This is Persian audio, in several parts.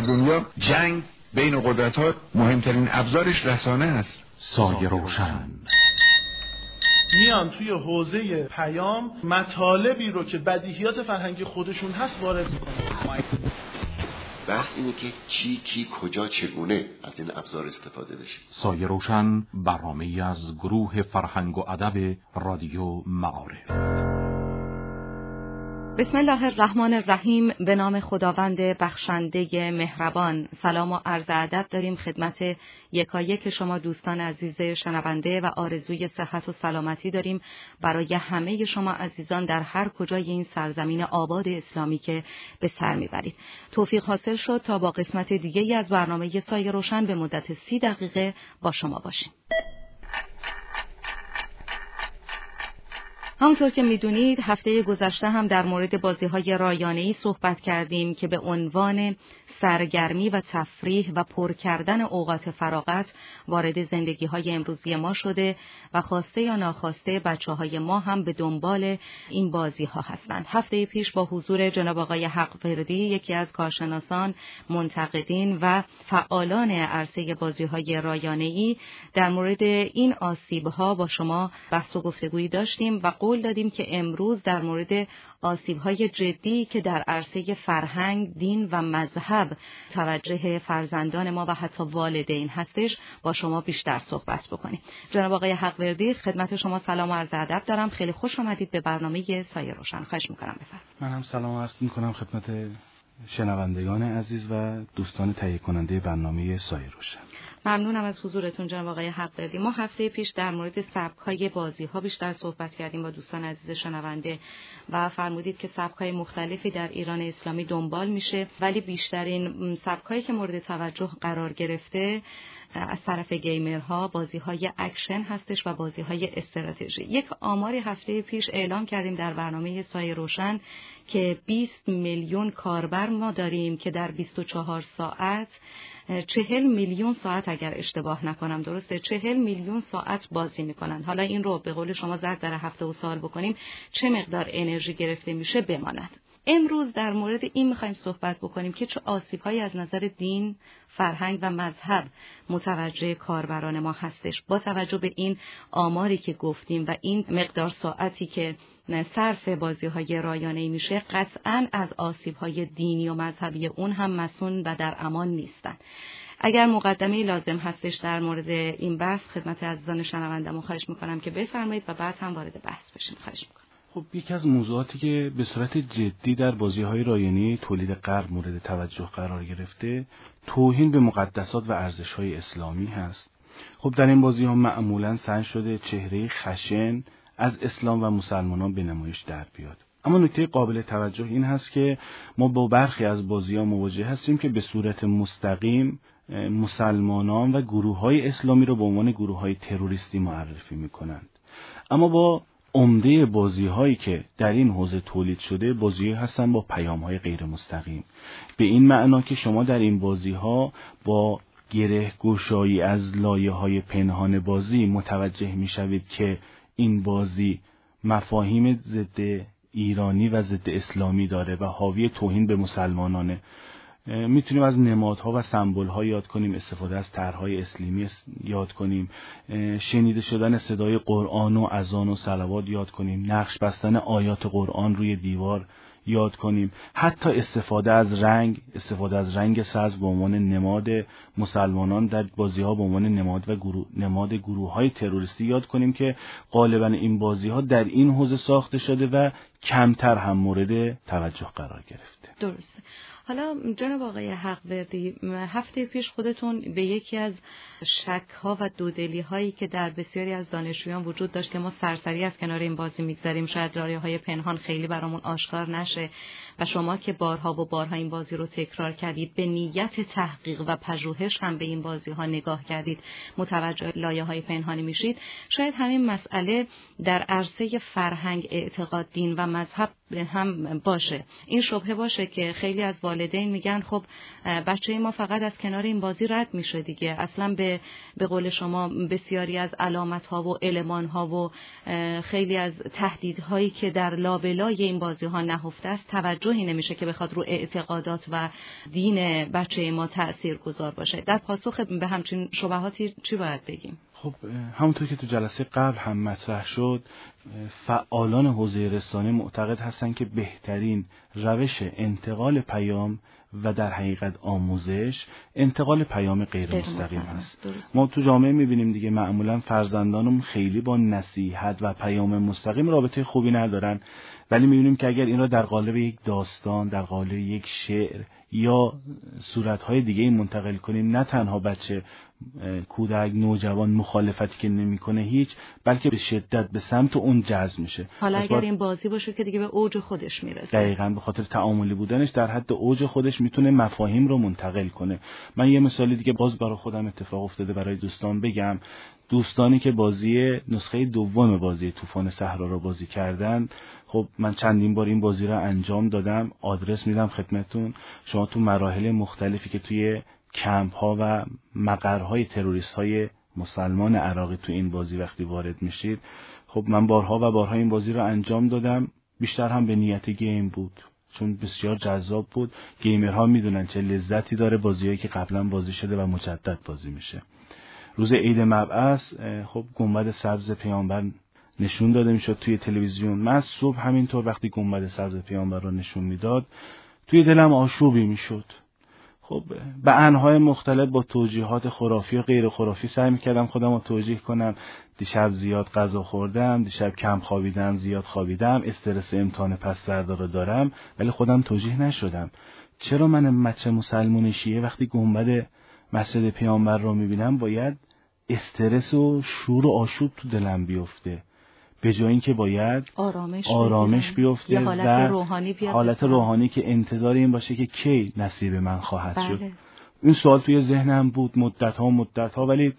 در دنیا جنگ بین قدرت ها مهمترین ابزارش رسانه است. سایه روشن. میان توی حوزه پیام مطالبی رو که بدیهیات فرهنگی خودشون هست وارد می‌کنن. بحث اینه که چی کی کجا چگونه از این ابزار استفاده بشه. سایه روشن برنامه از گروه فرهنگ و ادب رادیو معارف بسم الله الرحمن الرحیم. به نام خداوند بخشنده مهربان. سلام و عرض ادب داریم خدمت یکایک شما دوستان عزیز شنونده و آرزوی صحت و سلامتی داریم. برای همه شما عزیزان در هر کجای این سرزمین آباد اسلامی که به سر می‌برید. توفیق حاصل شد تا با قسمت دیگه از برنامه سایه روشن به مدت سی دقیقه با شما باشیم. همونطور که می‌دونید هفته گذشته هم در مورد بازی های رایانه صحبت کردیم که به عنوان سرگرمی و تفریح و پر کردن اوقات فراغت وارد زندگی های امروزی ما شده و خواسته یا ناخواسته بچه های ما هم به دنبال این بازی ها هستند. هفته پیش با حضور جناب آقای حق فردی یکی از کارشناسان، منتقدین و فعالان عرصه بازی های رایانه ای در مورد این آسیب ها با شما بحث و گفتگویی داشتیم و قول دادیم که امروز در مورد آسیب های جدی که در عرصه فرهنگ، دین و مذهب توجه فرزندان ما و حتی والدین هستش با شما بیشتر صحبت بکنیم. جناب آقای حقوردی خدمت شما سلام و عرض ادب دارم. خیلی خوش آمدید به برنامه سایه روشن. خواهش می‌کنم بفرمایید. من هم سلام عرض می‌کنم خدمت شنوندگان عزیز و دوستان تهیه کننده برنامه سایه روشن. ممنونم از حضورتون جناب آقای حق دادیم ما هفته پیش در مورد سبک های بازی ها بیشتر صحبت کردیم با دوستان عزیز شنونده و فرمودید که سبک های مختلفی در ایران اسلامی دنبال میشه ولی بیشترین سبک هایی که مورد توجه قرار گرفته از طرف gamer ها بازی های اکشن هستش و بازی های استراتژی. یک آماری هفته پیش اعلام کردیم در برنامه سایه روشن که 20 میلیون کاربر ما داریم که در 24 ساعت چهل میلیون ساعت اگر اشتباه نکنم درسته؟ چهل میلیون ساعت بازی می‌کنن. حالا این رو به قول شما زد در هفته و سال بکنیم چه مقدار انرژی گرفته میشه بماند. امروز در مورد این می‌خوایم صحبت بکنیم که چه آسیب هایی از نظر دین، فرهنگ و مذهب متوجه کاربران ما هستش. با توجه به این آماری که گفتیم و این مقدار ساعتی که صرف بازی های رایانه میشه قطعا از آسیب های دینی و مذهبی اون هم مسون و در امان نیستن. اگر مقدمه لازم هستش در مورد این بحث خدمت عزیزان شنوندم خواهش می‌کنم که بفرمایید و بعد هم وارد بحث بشیم. خواهش می‌کنم. خب یکی از موضوعاتی که به صورت جدی در بازی های رایانه تولید غرب مورد توجه قرار گرفته توهین به مقدسات و ارزش های اسلامی هست. خب در این بازی ها معمولا سعی شده چهره خشن از اسلام و مسلمانان به نمایش در بیاد اما نکته قابل توجه این هست که ما با برخی از بازی ها مواجه هستیم که به صورت مستقیم مسلمانان و گروه های اسلامی رو به عنوان گروه های تروریستی معرفی می کنند. اما با عمده بازی هایی که در این حوزه تولید شده بازی هستن با پیام های غیر مستقیم به این معنا که شما در این بازی ها با گره گشایی از لایه های پنهان بازی متوجه می شوید که این بازی مفاهیم ضد ایرانی و ضد اسلامی داره و حاوی توهین به مسلمانانه. می‌تونیم از نمادها و سمبولها یاد کنیم استفاده از طرحهای اسلیمی یاد کنیم. شنیده شدن صدای قرآن و اذان و صلوات یاد کنیم. نقش بستن آیات قرآن روی دیوار. یاد کنیم. حتی استفاده از رنگ استفاده از رنگ سبز به عنوان نماد مسلمانان در بازی ها به عنوان نماد و گروه نماد گروه های تروریستی یاد کنیم که غالبا این بازی ها در این حوزه ساخته شده و کمتر هم مورد توجه قرار گرفته. درسته. حالا جناب آقای حق وردی هفته پیش خودتون به یکی از شک ها و دودلی هایی که در بسیاری از دانشجویان وجود داشت که ما سرسری از کنار این بازی می‌گذاریم شاید رایه های پنهان خیلی برامون آشکار نشه و شما که بارها و بارها این بازی رو تکرار کردید به نیت تحقیق و پژوهش هم به این بازی ها نگاه کردید متوجه لایه های پنهانی میشید. شاید همین مسئله در عرصه فرهنگ اعتقاد دین و مذهب هم باشه. این شبهه باشه که خیلی از والدین میگن خب بچه ما فقط از کنار این بازی رد میشه دیگه. اصلا به به قول شما بسیاری از علامت ها و علمان ها و خیلی از تهدیدهایی که در لابلای این بازی ها نهفته است توجهی نمیشه که بخواد رو اعتقادات و دین بچه ما تأثیر گذار باشه. در پاسخ به همچین شبهاتی چی باید بگیم؟ خب همونطور که تو جلسه قبل هم مطرح شد فعالان حوزه رسانه معتقد هستند که بهترین روش انتقال پیام و در حقیقت آموزش انتقال پیام غیر مستقیم هست. ما تو جامعه می‌بینیم دیگه معمولا فرزندانم خیلی با نصیحت و پیام مستقیم رابطه خوبی ندارن ولی می‌بینیم که اگر این را در قالب یک داستان در قالب یک شعر یا صورتهای دیگه منتقل کنیم نه تنها بچه کودک نوجوان مخالفتی که نمی‌کنه هیچ بلکه به شدت به سمت اون جذب میشه. حالا اگر این بازی باشه که دیگه به اوج خودش می‌رسه. دقیقا به خاطر تعاملی بودنش در حد اوج خودش می‌تونه مفاهیم رو منتقل کنه. من یه مثالی دیگه باز برای خودم اتفاق افتاده برای دوستان بگم. دوستانی که بازی نسخه دوم بازی طوفان صحرا رو بازی کردن خب من چندین بار این بازی رو انجام دادم آدرس میدم خدمتون شما تو مراحل مختلفی که توی کمپ ها و مقرهای تروریست های مسلمان عراقی تو این بازی وقتی وارد میشید خب من بارها و بارها این بازی رو انجام دادم. بیشتر هم به نیت گیم بود چون بسیار جذاب بود. گیمرها می‌دونن چه لذتی داره بازیهایی که قبلا بازی شده و مجدد بازی میشه. روز عید مبعث خب گنبد سبز پیامبر نشون داده می‌شد توی تلویزیون. من صبح همینطور وقتی گنبد سبز پیامبر رو نشون می‌داد توی دلم آشوبی می‌شد. خب به انهای مختلف با توجیهات خرافی و غیر خرافی سعی می‌کردم خودم رو توجیه کنم. دیشب زیاد غذا خوردم دیشب کم خوابیدم زیاد خوابیدم استرس امتحان پس فردا رو دارم ولی خودم توجیه نشدم. چرا من مچه مسلمون شیعه وقتی گنبد مسجد پیامبر رو می‌بینم باید استرس و شور و آشوب تو دلم بیفته. به جای اینکه باید آرامش, آرامش بیفته حالت و روحانی بیاد حالت روحانی که انتظار این باشه که کی نصیب من خواهد بله. شد این سوال توی ذهنم بود مدت ها مدت ها ولی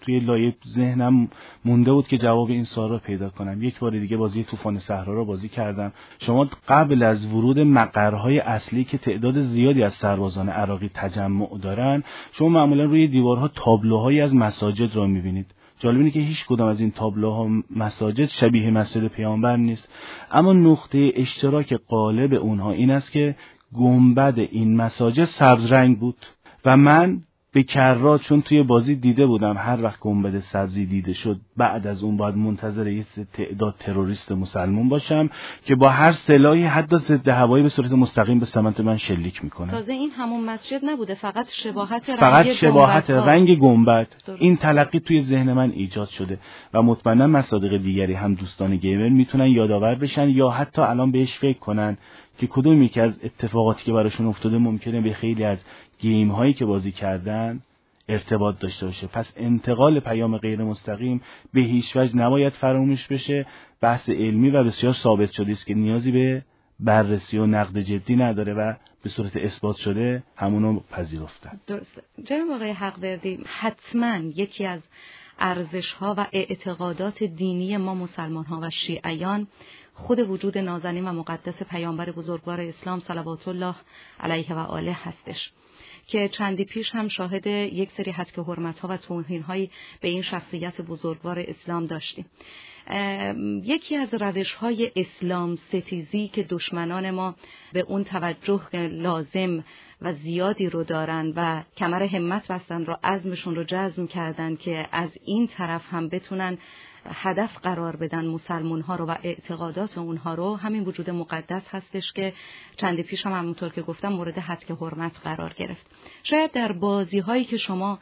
توی لایه ذهنم مونده بود که جواب این سوال رو پیدا کنم. یک بار دیگه بازی طوفان صحرا رو بازی کردم. شما قبل از ورود مقرهای اصلی که تعداد زیادی از سربازان عراقی تجمع دارن شما معمولا روی دیوارها تابلوهایی از مساجد رو می‌بینید. جالب اینه که هیچ کدام از این تابلوها مساجد شبیه مسجد پیامبر نیست. اما نقطه اشتراک قالب اونها این است که گنبد این مساجد سبز رنگ بود و من به کررا چون توی بازی دیده بودم هر وقت گنبد سبزی دیده شد بعد از اون باید منتظر یه تعداد تروریست مسلمون باشم که با هر سلاحی حتی ضد هوایی به صورت مستقیم به سمت من شلیک می‌کنه تازه این همون مسجد نبوده فقط شباهت رنگ فقط شباهت گنبدها. رنگ گنبد. این تلقی توی ذهن من ایجاد شده و مطمئنا مصادیق دیگری هم دوستان گیمر می‌تونن یادآور بشن یا حتی الان بهش فکر کنن که کدوم یکی از اتفاقاتی که براشون افتاده ممکنه به خیلی از گیم هایی که بازی کردن ارتباط داشته باشه. پس انتقال پیام غیر مستقیم به هیچ وجه نباید فراموش بشه. بحث علمی و بسیار ثابت شده است که نیازی به بررسی و نقد جدی نداره و به صورت اثبات شده همونو پذیرفتن. درسته جناب آقای حقوردی حتما یکی از ارزش ها و اعتقادات دینی ما مسلمان ها و شیعیان خود وجود نازنین و مقدس پیامبر بزرگوار اسلام صلوات الله علیه و آله هستش. که چندی پیش هم شاهد یک سری حد که حرمت ها و توهین هایی به این شخصیت بزرگوار اسلام داشتیم. یکی از روش های اسلام ستیزی که دشمنان ما به اون توجه لازم و زیادی رو دارن و کمر همت بستن رو عزمشون رو جزم کردن که از این طرف هم بتونن هدف قرار بدن مسلمون ها رو و اعتقادات اونها رو همین وجود مقدس هستش که چند پیش هم همونطور که گفتم مورد حد حرمت قرار گرفت. شاید در بازی هایی که شما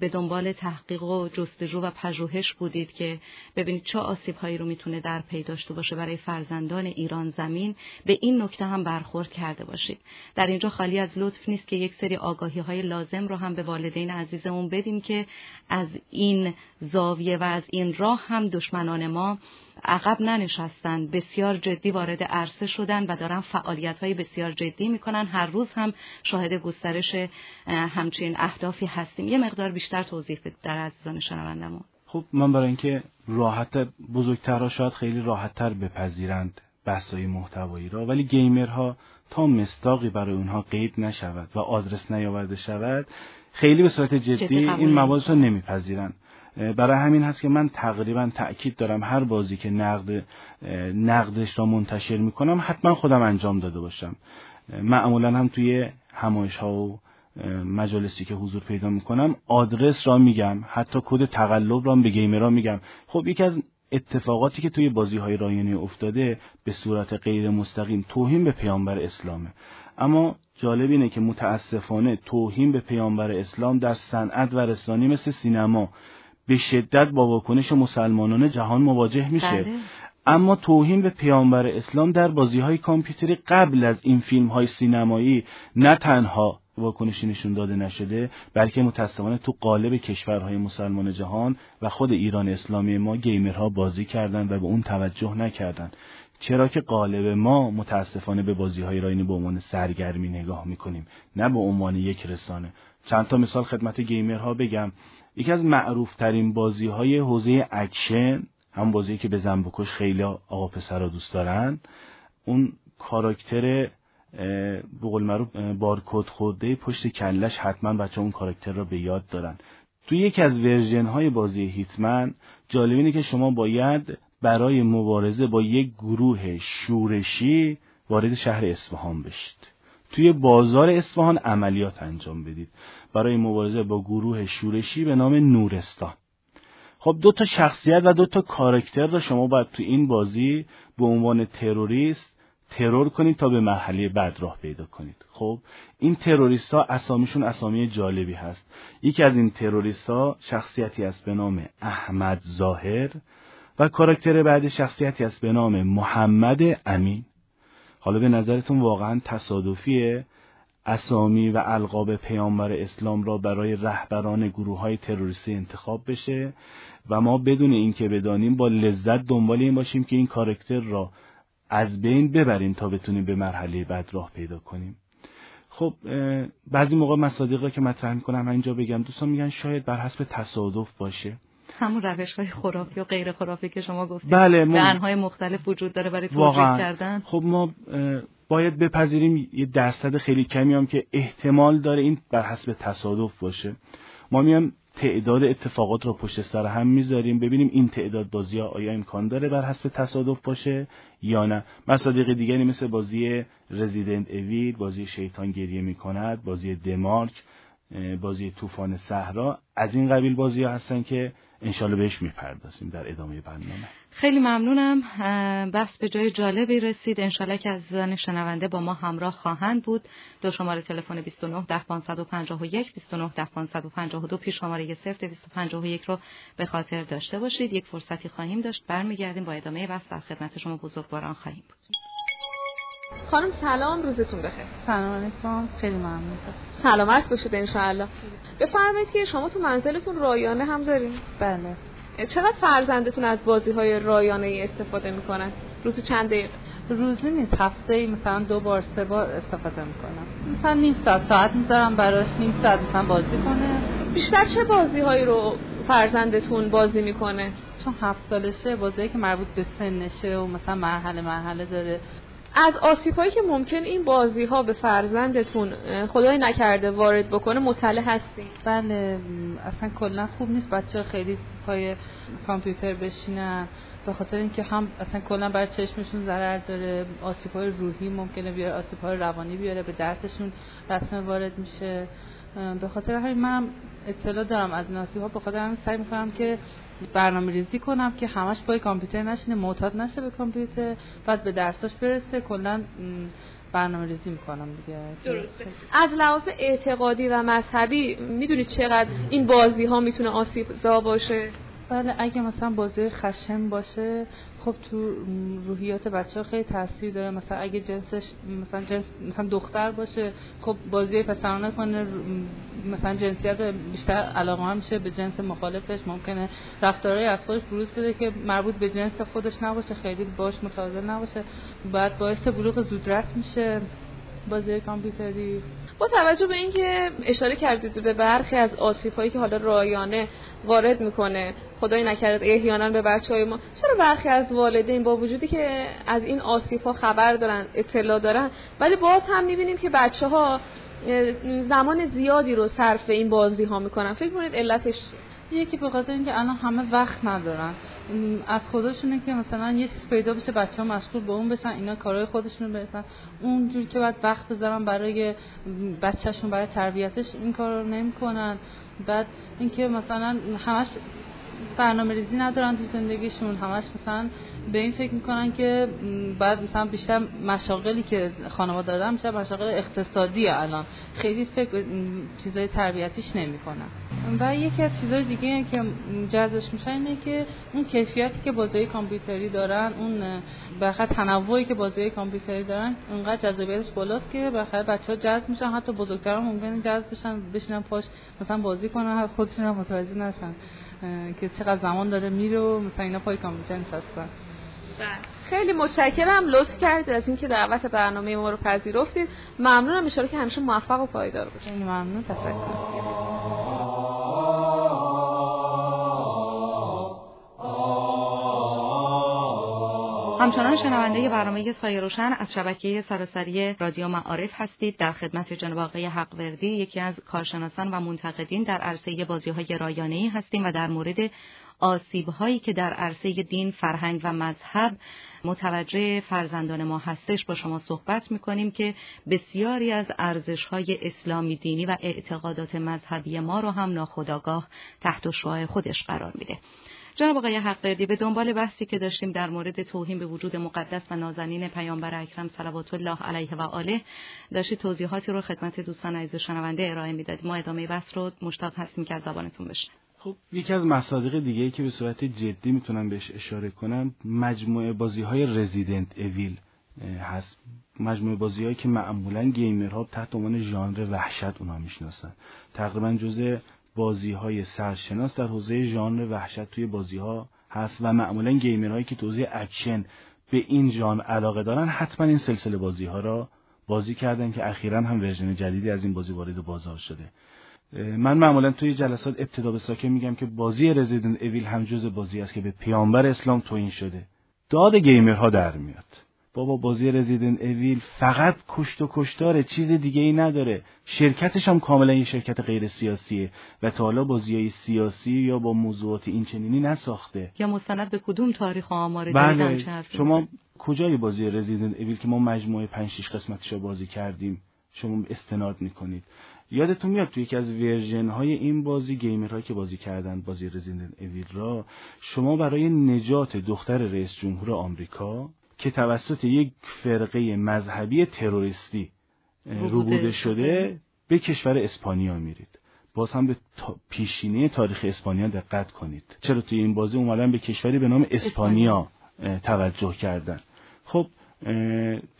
به دنبال تحقیق و جستجو و پژوهش بودید که ببینید چه آسیب هایی رو می‌تونه در پی داشته باشه برای فرزندان ایران زمین به این نکته هم برخورد کرده باشید. در اینجا خالی از لطف نیست که یک سری آگاهی های لازم رو هم به والدین عزیزمون بدیم که از این زاویه و از این راه هم دشمنان ما عقب ننشستن بسیار جدی وارد عرصه شدن و دارن فعالیت های بسیار جدی می‌کنن. هر روز هم شاهد گسترش همچین اهدافی هستیم. یه مقدار بیشتر توضیح بدید در عزیزان شنوندمون خب من برای اینکه راحت بزرگترها شاید خیلی راحتتر بپذیرند بحث‌های محتوایی را ولی گیمرها تا مستاقی برای اونها قید نشود و آدرس نیاورده شود خیلی به صورت جدی این موارد را نمیپذیرند. برای همین هست که من تقریبا تأکید دارم هر بازی که نقد نقدش را منتشر می‌کنم حتما خودم انجام داده باشم. معمولا هم توی همایش ها و مجالسی که حضور پیدا می‌کنم آدرس را میگم حتی کد تقلب را به گیمرها میگم. خب یکی از اتفاقاتی که توی بازی های رایانی افتاده به صورت غیر مستقیم توهین به پیامبر اسلامه. اما جالب اینه که متاسفانه توهین به پیامبر اسلام در صنعت و رسانی مثل سینما به شدت با واکنش مسلمانان جهان مواجه میشه. بله. اما توهین به پیامبر اسلام در بازی های کامپیوتری قبل از این فیلم های سینمایی نه تنها واکنشی نشون داده نشده بلکه متاسفانه تو قالب کشورهای مسلمان جهان و خود ایران اسلامی ما گیمرها بازی کردند و به اون توجه نکردند چرا که قالب ما متاسفانه به بازی های راینی به عنوان سرگرمی نگاه می‌کنیم نه به عنوان یک رسانه. چند تا مثال خدمت گیمرها بگم. یکی از معروف ترین بازی های حوزه اکشن هم بازی که به بکش خیلی آقا پسرا دوست دارن اون کاراکتر به قول معروف بارکد خورده پشت کلش حتما بچه اون کاراکتر را به یاد دارن. توی یکی از version های بازی Hitman جالب اینه که شما باید برای مبارزه با یک گروه شورشی وارد شهر اصفهان بشید. توی بازار اصفهان عملیات انجام بدید. برای مبارزه با گروه شورشی به نام نورستان. خب دو تا شخصیت و دو تا کارکتر را شما باید تو این بازی به عنوان تروریست ترور کنید تا به مرحله بعد راه پیدا کنید. خب این تروریست ها اسامیشون اسامی جالبی هست. یکی از این تروریست ها شخصیتی است به نام احمد ظاهر و کاراکتر بعد شخصیتی است به نام محمد امین. حالا به نظرتون واقعا تصادفیه؟ اسامی و القاب پیامبر اسلام را برای رهبران گروه های تروریستی انتخاب بشه؟ و ما بدون اینکه بدانیم با لذت دنبال این باشیم که این کارکتر را از بین ببریم تا بتونیم به مرحله بعد راه پیدا کنیم. خب بعضی موقع مصادیق را که مطرح می‌کنم اینجا بگم. دوستان میگن شاید بر حسب تصادف باشه. همون روش های خرافی و غیر خرافی که شما گفتید. بله های مختلف وجود داره برای توجیه کردن. خب ما باید بپذیریم یه درصد خیلی کمی هم که احتمال داره این بر حسب تصادف باشه. ما میام تعداد اتفاقات رو پشت سر هم می‌ذاریم. ببینیم این تعداد بازی ها آیا امکان داره بر حسب تصادف باشه یا نه. مصادیق دیگری مثل بازی رزیدنت اوید بازی شیطان گریه می‌کند بازی دمارک بازی طوفان صحرا. از این قبیل بازی ها هستن که انشالله بهش می‌پردازیم در ادامه برنامه. خیلی ممنونم. بحث به جای جالبی رسید. انشالله که از زن شنونده با ما همراه خواهند بود. دو شماره تلفن 29 ده 551 29 ده 552 پیش شماره 0 251 رو به خاطر داشته باشید. یک فرصتی خواهیم داشت. برمیگردیم با ادامه بحث. در خدمت شما بزرگواران خواهیم بود. خانم سلام روزتون بخیر. سلام علیکم خیلی ممنون. سلامت باشید انشاءالله. بفرمایید که شما تو منزلتون رایانه هم دارین. بله. چقدر فرزندتون از بازی های رایانه ای استفاده می‌کنن؟ روزی چند دقیقه روزی نیست هفته ای مثلا دو بار سه بار استفاده می‌کنم. مثلا نیم ساعت ساعت می‌ذارم براش نیم ساعت مثلا بازی کنه. بیشتر چه بازی هایی رو فرزندتون بازی می‌کنه؟ چون هفت سالشه بازی که مربوط به سنشه و مثلا مرحله مرحله داره. از آسیب هایی که ممکن این بازی ها به فرزندتون خدای نکرده وارد بکنه مطلع هستی بله اصلا کلا خوب نیست بچه خیلی پای کامپیوتر بشینن به خاطر اینکه هم اصلا کلا بر چشمشون ضرر داره. آسیب های روحی ممکنه بیاره آسیب های روانی بیاره به درسشون رسم وارد میشه. به خاطر همین منم اطلاع دارم از این آسیب ها به خاطر همین سعی می‌کنم که برنامه ریزی کنم که همش پای کامپیوتر نشینه معتاد نشه به کامپیوتر بعد به درساش برسه کلا برنامه ریزی می‌کنم دیگه. درسته از لحاظ اعتقادی و مذهبی می‌دونید چقدر این بازی ها می‌تونه آسیب زا باشه؟ بله اگه مثلا بازی خشم باشه خب تو روحیات بچه ها خیلی تاثیر داره. مثلا اگه جنسش مثلا جنس مثلا دختر باشه خب بازی پسرانه کنه مثلا جنسیت بیشتر علاقه هم میشه به جنس مخالفش. ممکنه رفتارهای از خودش بروز بده که مربوط به جنس خودش نباشه خیلی باش متعادل نباشه. بعد باعث بلوغ زودرس میشه بازی کامپیوتری. با توجه به اینکه اشاره کردید به برخی از آسیب هایی که حالا رایانه وارد می‌کنه خدای نکرده احیانا به بچه های ما چرا برخی از والدین با وجودی که از این آسیب ها خبر دارن اطلاع دارن ولی باز هم می‌بینیم که بچه ها زمان زیادی رو صرف این بازی ها می‌کنن؟ فکر کنید علتش یکی به خاطر اینکه الان همه وقت ندارن. از خودشونه که مثلا یه چیز پیدا بشه بچه ها مشغول به اون بشن اینا کارهای خودشون برسن اونجوری که باید وقت بذارن برای بچهشون برای تربیتش این کار رو نمی‌کنن. بعد اینکه مثلا همش برنامه ریزی ندارن تو زندگیشون همش مثلا به این فکر می‌کنن که بعد مثلا بیشتر مشاغلی که خانواده دارن بیشتر مشاغل اقتصادی الان. خیلی فکر چیزای تربیتیش نمی‌کنن. و یکی از چیزای دیگه که جذبش میشن اینه که اون کیفیتی که بازی کامپیوتری دارن اون بخاطر تنوعی که بازی کامپیوتری دارن اونقدر جذابیتش بالاست که بخاطر بچه‌ها جذب میشن. حتی بزرگترها ممکنه جذب بشن بشینن پاش مثلا بازی کنن خودشون هم متوجه نشن که چقدر زمان داره میره و مثلا اینا پای کامپیوتر نشستن. خیلی متشکرم. لطف کردید از اینکه دعوت برنامه ما رو پذیرفتید. ممنونم اشاره که همیشه موفق و پایدار باشید. ممنون. تشکر. همچنان شنونده برنامه سایه روشن از شبکه سراسری رادیو معارف هستید. در خدمت جناب آقای حقوردی یکی از کارشناسان و منتقدین در عرصه بازی های رایانه هستیم و در مورد آسیب هایی که در عرصه دین، فرهنگ و مذهب متوجه فرزندان ما هستش با شما صحبت می‌کنیم که بسیاری از ارزش های اسلامی دینی و اعتقادات مذهبی ما رو هم ناخداگاه تحت شعاع خودش قرار میده. جناب آقای حقیقی به دنبال بحثی که داشتیم در مورد توهین به وجود مقدس و نازنین پیامبر اکرم صلوات الله علیه و آله داشتید توضیحاتی رو خدمت دوستان عزیز شنونده ارائه می‌دادیم ما ادامه بحث رو مشتاق هستیم که از زبانتون بشه خب یکی از مصادیق دیگه ای که به صورت جدی می‌تونم بهش اشاره کنم مجموعه بازی های رزیدنت اویل هست. مجموعه بازی هایی که معمولا گیمرها تحت عنوان ژانر وحشت اونا می‌شناسن. تقریبا جزء بازی های سرشناس در حوزه ژانر وحشت توی بازی ها هست و معمولا گیمرهایی که توضیح اکشن به این ژانر علاقه دارن حتما این سلسله بازی ها را بازی کردن که اخیرا هم version جدیدی از این بازی وارد بازار شده. من معمولا توی جلسات ابتدا به ساکن میگم که بازی Resident Evil هم جز بازی است که به پیامبر اسلام توهین شده. داد گیمرها در میاد. بابا بازی رزیدن اویل فقط کشت و کشتاره چیز دیگه ای نداره. شرکتش هم کاملا یه شرکت غیر سیاسیه و تا حالا بازی های سیاسی یا با موضوعات این چنینی نساخته. یا مستند به کدوم تاریخ و آمار بله. شما کجای بازی رزیدن اویل که ما مجموعه 5 6 قسمتش بازی کردیم شما استناد می‌کنید. یادتون میاد توی یکی از ورژن های این بازی گیمرهایی که بازی کردن بازی رزیدنت اویل را شما برای نجات دختر رئیس جمهور آمریکا که توسط یک فرقه مذهبی تروریستی روبوده شده به کشور اسپانیا میرید. باز هم به پیشینه تاریخ اسپانیا دقت کنید. چرا توی این بازی اومدن به کشوری به نام اسپانیا. توجه کردن. خب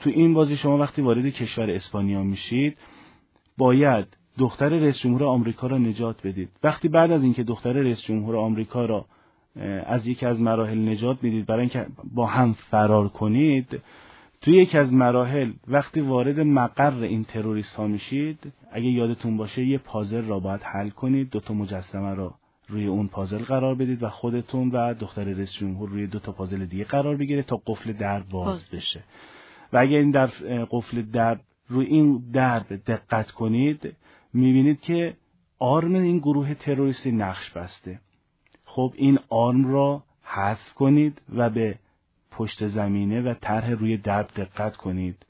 تو این بازی شما وقتی وارد کشور اسپانیا میشید باید دختر رئیس جمهور آمریکا را نجات بدید. وقتی بعد از اینکه دختر رئیس جمهور آمریکا را از یکی از مراحل نجات می‌دید برای اینکه با هم فرار کنید توی یکی از مراحل وقتی وارد مقر این تروریست ها میشید اگه یادتون باشه یه پازل را باید حل کنید. دو تا مجسمه را روی اون پازل قرار بدید و خودتون و دختر رئیس جمهور روی دو تا پازل دیگه قرار بگیره تا قفل در باز بشه. و اگه این در قفل در روی این درب دقت کنید می‌بینید که آرم این گروه تروریستی نقش بسته. خب این آرم را حذف کنید و به پشت زمینه و طرح روی درب دقت کنید.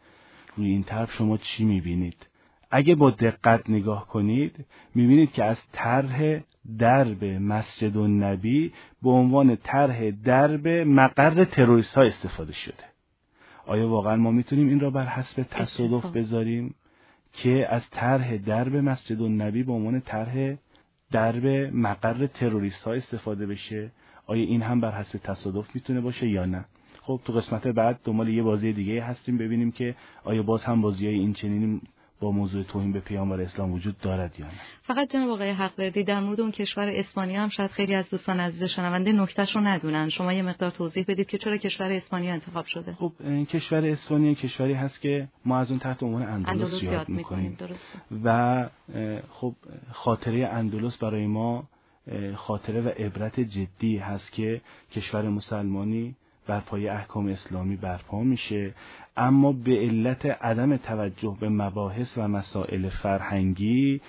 روی این طرف شما چی می‌بینید؟ اگه با دقت نگاه کنید می‌بینید که از طرح درب مسجد و نبی به عنوان طرح درب مقر تروریست ها استفاده شده. آیا واقعا ما می‌تونیم این را بر حسب تصادف بذاریم؟ که از طرح درب مسجد و نبی به عنوان طرح درب مقر تروریست ها استفاده بشه آیا این هم بر حسب تصادف می‌تونه باشه یا نه؟ خب تو قسمت بعد دنبال یه بازی دیگه هستیم ببینیم که آیا باز هم بازی های این چنینی با موضوع توهین به پیامبر اسلام وجود دارد یا نه؟ فقط جناب آقای حقوردی در مورد اون کشور اسپانیا هم شاید خیلی از دوستان عزیز شنونده نکتهش رو ندونن. شما یه مقدار توضیح بدید که چرا کشور اسپانیا انتخاب شده. خب کشور اسپانیا کشوری هست که ما از اون تحت عنوان اندلس یاد می‌کنیم. و خب خاطره اندلس برای ما خاطره و عبرت جدی هست که کشور مسلمانی بر پای احکام اسلامی برپا میشه اما به علت عدم توجه به مباحث و مسائل فرهنگی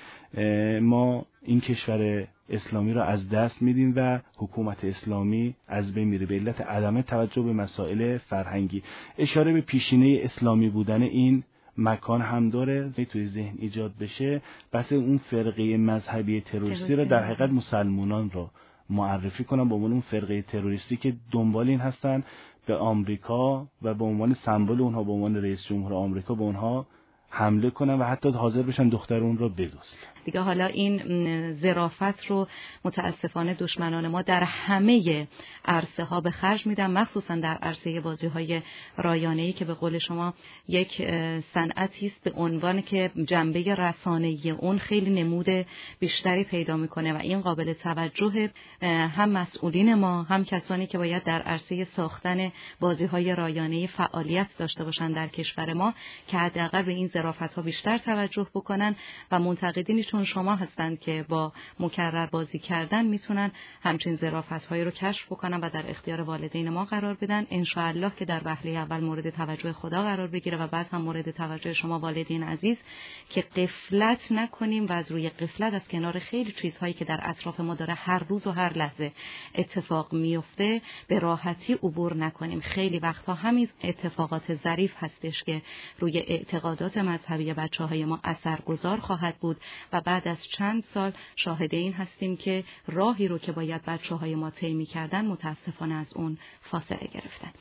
ما این کشور اسلامی را از دست میدیم و حکومت اسلامی از بین میره به علت عدم توجه به مسائل فرهنگی. اشاره به پیشینه اسلامی بودن این مکان هم داره توی ذهن ایجاد بشه. بس اون فرقه مذهبی تروریستی را در حقیقت مسلمانان را معرفی کنم به عنوان اون فرقه تروریستی که دنبال این هستن. به آمریکا و به عنوان سمبل اونها به عنوان رئیس جمهور آمریکا به اونها حمله کنن و حتی حاضر بشن دختر اون را بدوزن دیگه حالا این زرافت رو متاسفانه دشمنان ما در همه عرصه ها به خرج میدن مخصوصا در عرصه بازی های رایانه ای که به قول شما یک صنعتی است به عنوان که جنبه رسانه اون خیلی نمود بیشتری پیدا می‌کنه و این قابل توجه هم مسئولین ما هم کسانی که باید در عرصه ساختن بازی های رایانه فعالیت داشته باشن در کشور ما که حداقل به این ظرافت ها بیشتر توجه بکنن و منتقدینی چون شما هستند که با مکرر بازی کردن می‌تونن همچین ظرافت هایی رو کشف بکنن و در اختیار والدین ما قرار بدن. ان که در وهله اول مورد توجه خدا قرار بگیره و بعد هم مورد توجه شما والدین عزیز که قفلت نکنیم و از روی قفلت از کنار خیلی چیزهایی که در اطراف ما داره هر روز و هر لحظه اتفاق میفته به راحتی عبور نکنیم. خیلی وقتها همین اتفاقات ظریف هستش که روی اعتقادات مذهبی بچه های ما اثرگذار خواهد بود و بعد از چند سال شاهد این هستیم که راهی رو که باید بچه های ما طی کردن متاسفانه از اون فاصله گرفتن.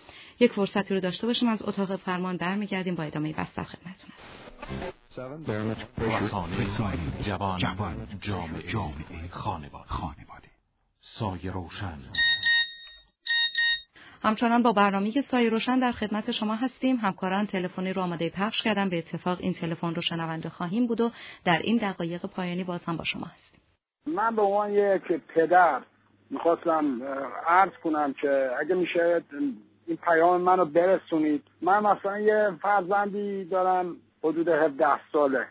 یک فرصتی رو داشته باشیم از اتاق فرمان برمیگردیم. با ادامه در خدمتتون. جوان, جامعه, خانواده. سایه روشن. همچنان با برنامه سایه روشن در خدمت شما هستیم. همکاران تلفنی رو آماده پخش کردن. به اتفاق این تلفن رو شنونده خواهیم بود و در این دقایق پایانی باز هم با شما هستیم. من به عنوان یک پدر می‌خواستم عرض کنم که اگه میشه این پیام منو برسونید. من مثلا یه فرزندی دارم حدود 17 ساله.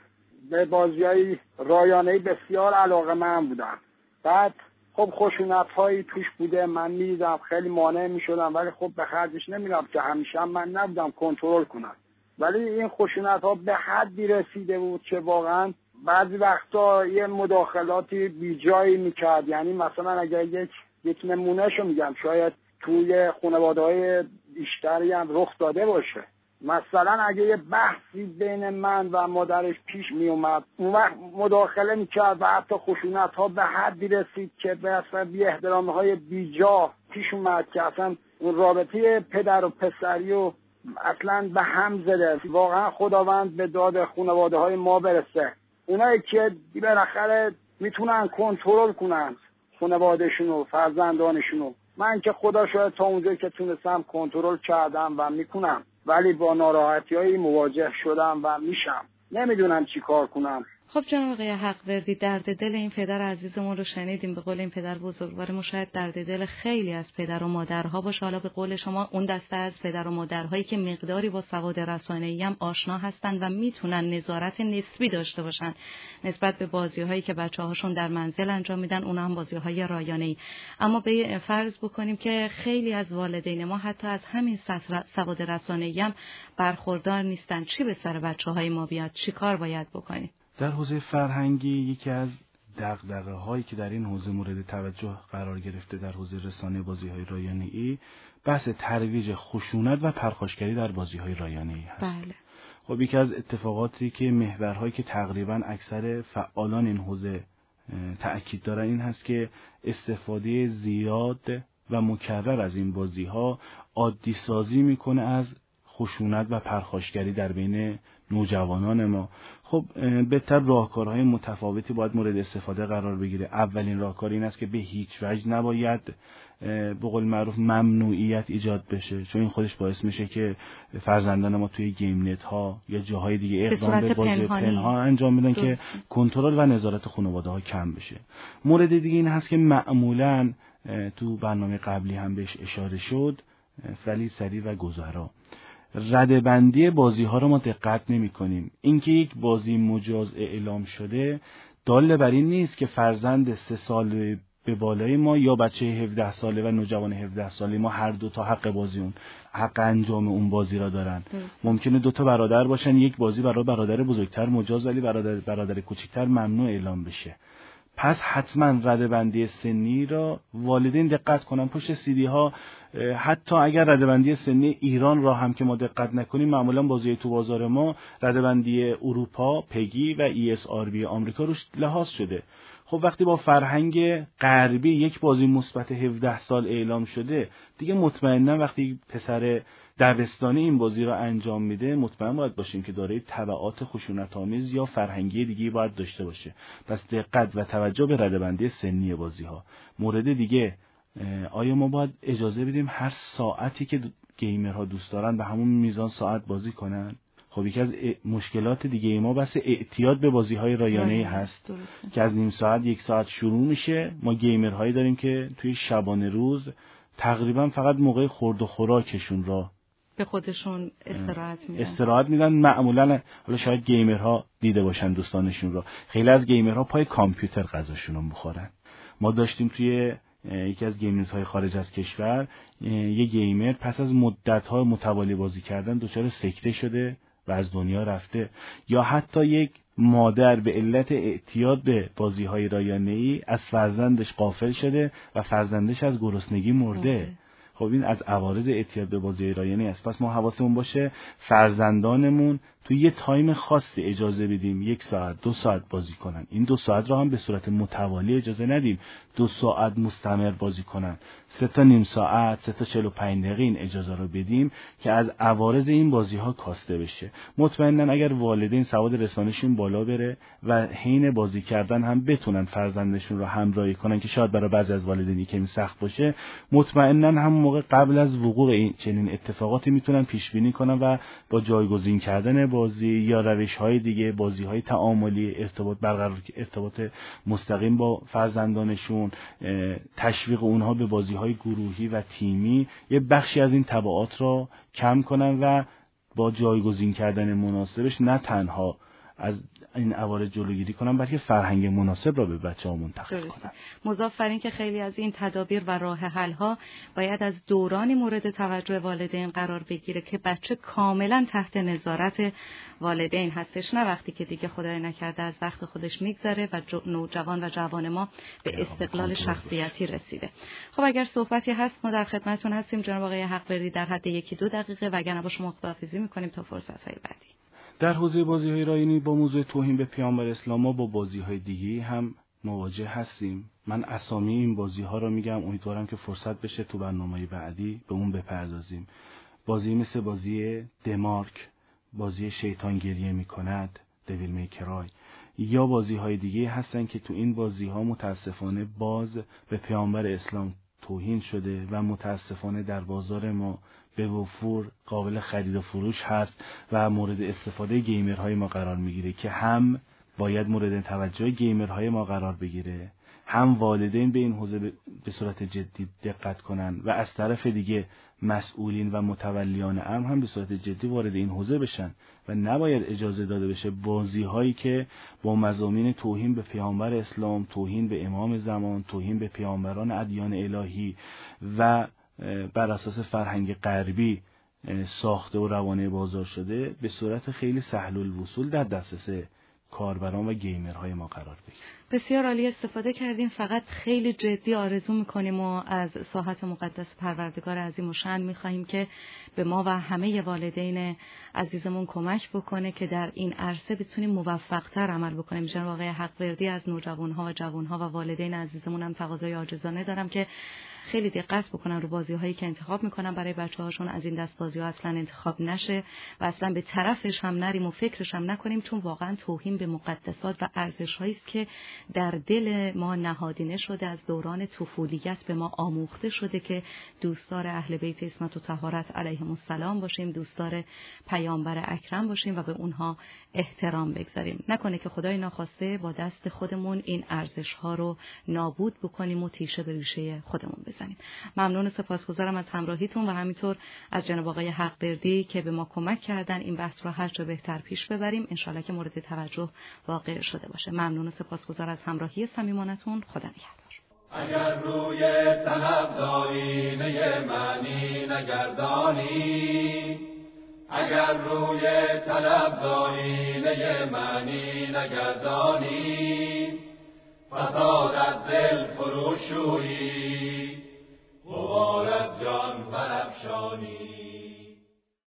به بازی های رایانه بسیار علاقه من بودم بعد خب خشونت هایی توش بوده من می‌دیدم خیلی مانع می‌شدم ولی خب به خرجش نمیرم که همیشه من نبودم کنترل کنم. ولی این خشونت ها به حدی رسیده بود که واقعا بعضی وقتا یه مداخلاتی بیجایی می‌کرد. یعنی مثلا اگر یک یک نمونهشو میگم شاید توی خانواده های بیشتری هم رخ داده باشه. مثلا اگه یه بحثی بین من و مادرش پیش می اومد اون وقت مداخله می‌کرد و حتی خشونت ها به حدی رسید که به اصلا بی احترام های بیجا پیش اومد که اصلا اون رابطه پدر و پسری و اصلا به هم زده. واقعا خداوند به داد خانواده های ما برسه. اونایی که بالاخره می‌تونن کنترل کنن خانوادهشون و فرزندانشون من که خدا شاید تا اونجایی که تونستم کنترل کردم و می‌کنم. ولی با ناراحتی مواجه شدم و میشم. نمی‌دونم چی کار کنم. خب جناب آقای حق وردی درد دل این پدر عزیزمون رو شنیدیم. به قول این پدر بزرگوار ما شاید درد دل خیلی از پدر و مادرها باشه. حالا به قول شما اون دسته از پدر و مادرهایی که مقداری با سواد رسانه‌ای هم آشنا هستند و می‌تونن نظارت نسبی داشته باشن. نسبت به بازی هایی که بچه هاشون در منزل انجام میدن اونها هم بازی های رایانه ای اما به فرض بکنیم که خیلی از والدین ما حتی از همین سواد رسانه‌ای هم برخوردار نیستن. چی به سر بچه های ما بیاد؟ چیکار باید بکنیم؟ در حوزه فرهنگی یکی از دقدقه هایی که در این حوزه مورد توجه قرار گرفته در حوزه رسانه بازی های رایانه ای بحث ترویج خشونت و پرخاشگری در بازی های رایانه ای هست بله. خب یکی از اتفاقاتی که محورهایی که تقریبا اکثر فعالان این حوزه تأکید دارن این هست که استفاده زیاد و مکرر از این بازی ها عادی سازی می‌کنه از خشونت و پرخاشگری در بین نوجوانان ما. خب بهتر راهکارهای متفاوتی باید مورد استفاده قرار بگیره. اولین راهکار این است که به هیچ وجه نباید به قول معروف ممنوعیت ایجاد بشه. چون این خودش باعث میشه که فرزندان ما توی گیم نت ها یا جاهای دیگه اقدام به بازی پنهان انجام بدن که کنترل و نظارت خانواده ها کم بشه. مورد دیگه این هست که معمولا تو برنامه قبلی هم بهش اشاره شد ولی سریع و گذرا ردبندی بازی ها رو ما دقت نمی کنیم اینکه یک بازی مجاز اعلام شده دال بر این نیست که فرزند سه سال به بالای ما یا بچه 17 ساله و نوجوان 17 ساله ما هر دو تا حق بازی اون حق انجام اون بازی را دارن. ممکنه دو تا برادر باشن یک بازی برای برادر بزرگتر مجاز ولی برادر برادر کوچکتر ممنوع اعلام بشه. پس حتما ردبندی سنی را والدین دقت کنن. پشت سیدی ها حتی اگر ردبندی سنی ایران را هم که ما دقت نکنیم معمولا بازی تو بازار ما ردبندی اروپا پگی و ای اس آر بی آمریکا روش لحاظ شده. خب وقتی با فرهنگ غربی یک بازی مثبت 17 سال اعلام شده دیگه مطمئنا وقتی پسر دبستانی این بازی را انجام میده مطمئن باید باشیم که دارای تبعات خشونت آمیز یا فرهنگی دیگه باید داشته باشه. پس دقت و توجه به ردبندی سنی بازی ها مورد دیگه آیا ما باید اجازه بدیم هر ساعتی که گیمرها دوست دارن به همون میزان ساعت بازی کنن؟ خب یکی از مشکلات دیگه ما بس اعتیاد به بازی های رایانه هست. که از نیم ساعت یک ساعت شروع میشه. ما گیمرهایی داریم که توی شبانه روز تقریبا فقط موقع خورد و خوراکشون را به خودشون استراحت میدن. استراحت میدن. معمولا حالا شاید گیمرها دیده باشن دوستانشون رو. خیلی از گیمرها پای کامپیوتر غذاشون رو می‌خورن. ما داشتیم توی یکی از گیمرز های خارج از کشور یه گیمر پس از مدت های متوالی بازی کردن دچار سکته شده و از دنیا رفته. یا حتی یک مادر به علت اعتیاد به بازی های رایانه ای از فرزندش قافل شده و فرزندش از گرسنگی مرده. خب این از عوارض اعتیاد به بازی رایانه است. پس ما حواسمون باشه فرزندانمون تو یه time خاصی اجازه بدیم یک ساعت دو ساعت بازی کنن. این دو ساعت را هم به صورت متوالی اجازه ندیم. دو ساعت مستمر بازی کنن. سه تا نیم ساعت سه تا چهل و پنج دقیقه این اجازه رو بدیم که از عوارض این بازی ها کاسته بشه. مطمئنا اگر والدین سواد رسانه‌شون بالا بره و حین بازی کردن هم بتونن فرزندشون رو همراهی کنن که شاید برای بعضی از والدین کمی سخت باشه مطمئنا هم موقع قبل از وقوع این چنین اتفاقاتی می‌تونن پیش بینی کنن و با جایگزین کردن بازی یا روش های دیگه بازی های تعاملی ارتباط برقرار ارتباط مستقیم با فرزندانشون تشویق اونها به بازی های گروهی و تیمی یه بخشی از این تبعات را کم کنن و با جایگزین کردن مناسبش نه تنها از این عوارض جلوگیری کنم بلکه فرهنگ مناسب را به بچه ها منتقل کنم. مضاف که خیلی از این تدابیر و راه حل ها باید از دورانی مورد توجه والدین قرار بگیره که بچه کاملا تحت نظارت والدین هستش. نه وقتی که دیگه خدای نکرده از وقت خودش میگذره و نوجوان و جوان ما به استقلال شخصیتی رسیده. خب اگر صحبتی هست ما در خدمتتون هستیم. جناب آقای حق در حد یکی دو دقیقه وگرنه با شما خداحافظی می‌کنیم تا فرصت های بعدی. در حوزه بازی های راینی با موضوع توهین به پیامبر اسلام ما با بازی های دیگه هم مواجه هستیم. من اسامی این بازی ها رو میگم. امیدوارم که فرصت بشه تو برنامه بعدی به اون بپردازیم. بازی مثل بازی دمارک بازی شیطان گریه می‌کند دویل میکرای. یا بازی های دیگه هستن که تو این بازی ها متاسفانه باز به پیامبر اسلام توهین شده و متاسفانه در بازار ما به وفور قابل خرید و فروش هست و مورد استفاده گیمرهای ما قرار می‌گیره که هم باید مورد توجه گیمرهای ما قرار بگیره هم والدین به این حوزه به صورت جدی دقت کنن و از طرف دیگه مسئولین و متولیان امر هم به صورت جدی وارد این حوزه بشن و نباید اجازه داده بشه بازی هایی که با مزامین توهین به پیامبر اسلام توهین به امام زمان توهین به پیامبران ادیان الهی و بر اساس فرهنگ غربی ساخته و روانه بازار شده به صورت خیلی سهل الوصول در دسترس کاربران و گیمرهای ما قرار بگیره. بسیار عالی استفاده کردیم. فقط خیلی جدی آرزو می‌کنیم و از ساحت مقدس پروردگار عظیم و شن می‌خواهیم که به ما و همه والدین عزیزمون کمک بکنه که در این عرصه بتونیم موفقتر عمل بکنیم. جناب آقای حق وردی از نوجوانها و جوانها و والدین عزیزمون هم تقاضای عاجزانه دارم که خیلی دقت بکنن رو بازی هایی که انتخاب می‌کنن برای بچه هاشون از این دست بازی ها اصلا انتخاب نشه و اصلا به طرفش هم نریم و فکرش هم نکنیم چون واقعا توهین به مقدسات و ارزش هایی است که در دل ما نهادینه شده از دوران طفولیت به ما آموخته شده که دوستدار اهل بیت اسمت و طهارت علیهم السلام باشیم دوستدار پیامبر اکرم باشیم و به اونها احترام بگذاریم. نکنه که خدای ناخواسته با دست خودمون این ارزش ها رو نابود بکنیم و تیشه به ریشه خودمون بزنیم ممنون سپاسگزارم از همراهیتون و همینطور از جناب آقای حق بردی که به ما کمک کردن این بحث رو هر جا بهتر پیش ببریم. انشالله که مورد توجه واقع شده باشه. ممنون و سپاسگزار از همراهی صمیمانتون. خدا نگهدار. اگر روی طلب داری معنی نگردانی اگر روی طلب داری معنی نگردانی فساد از دل فروشویی غبار از جان برافشانی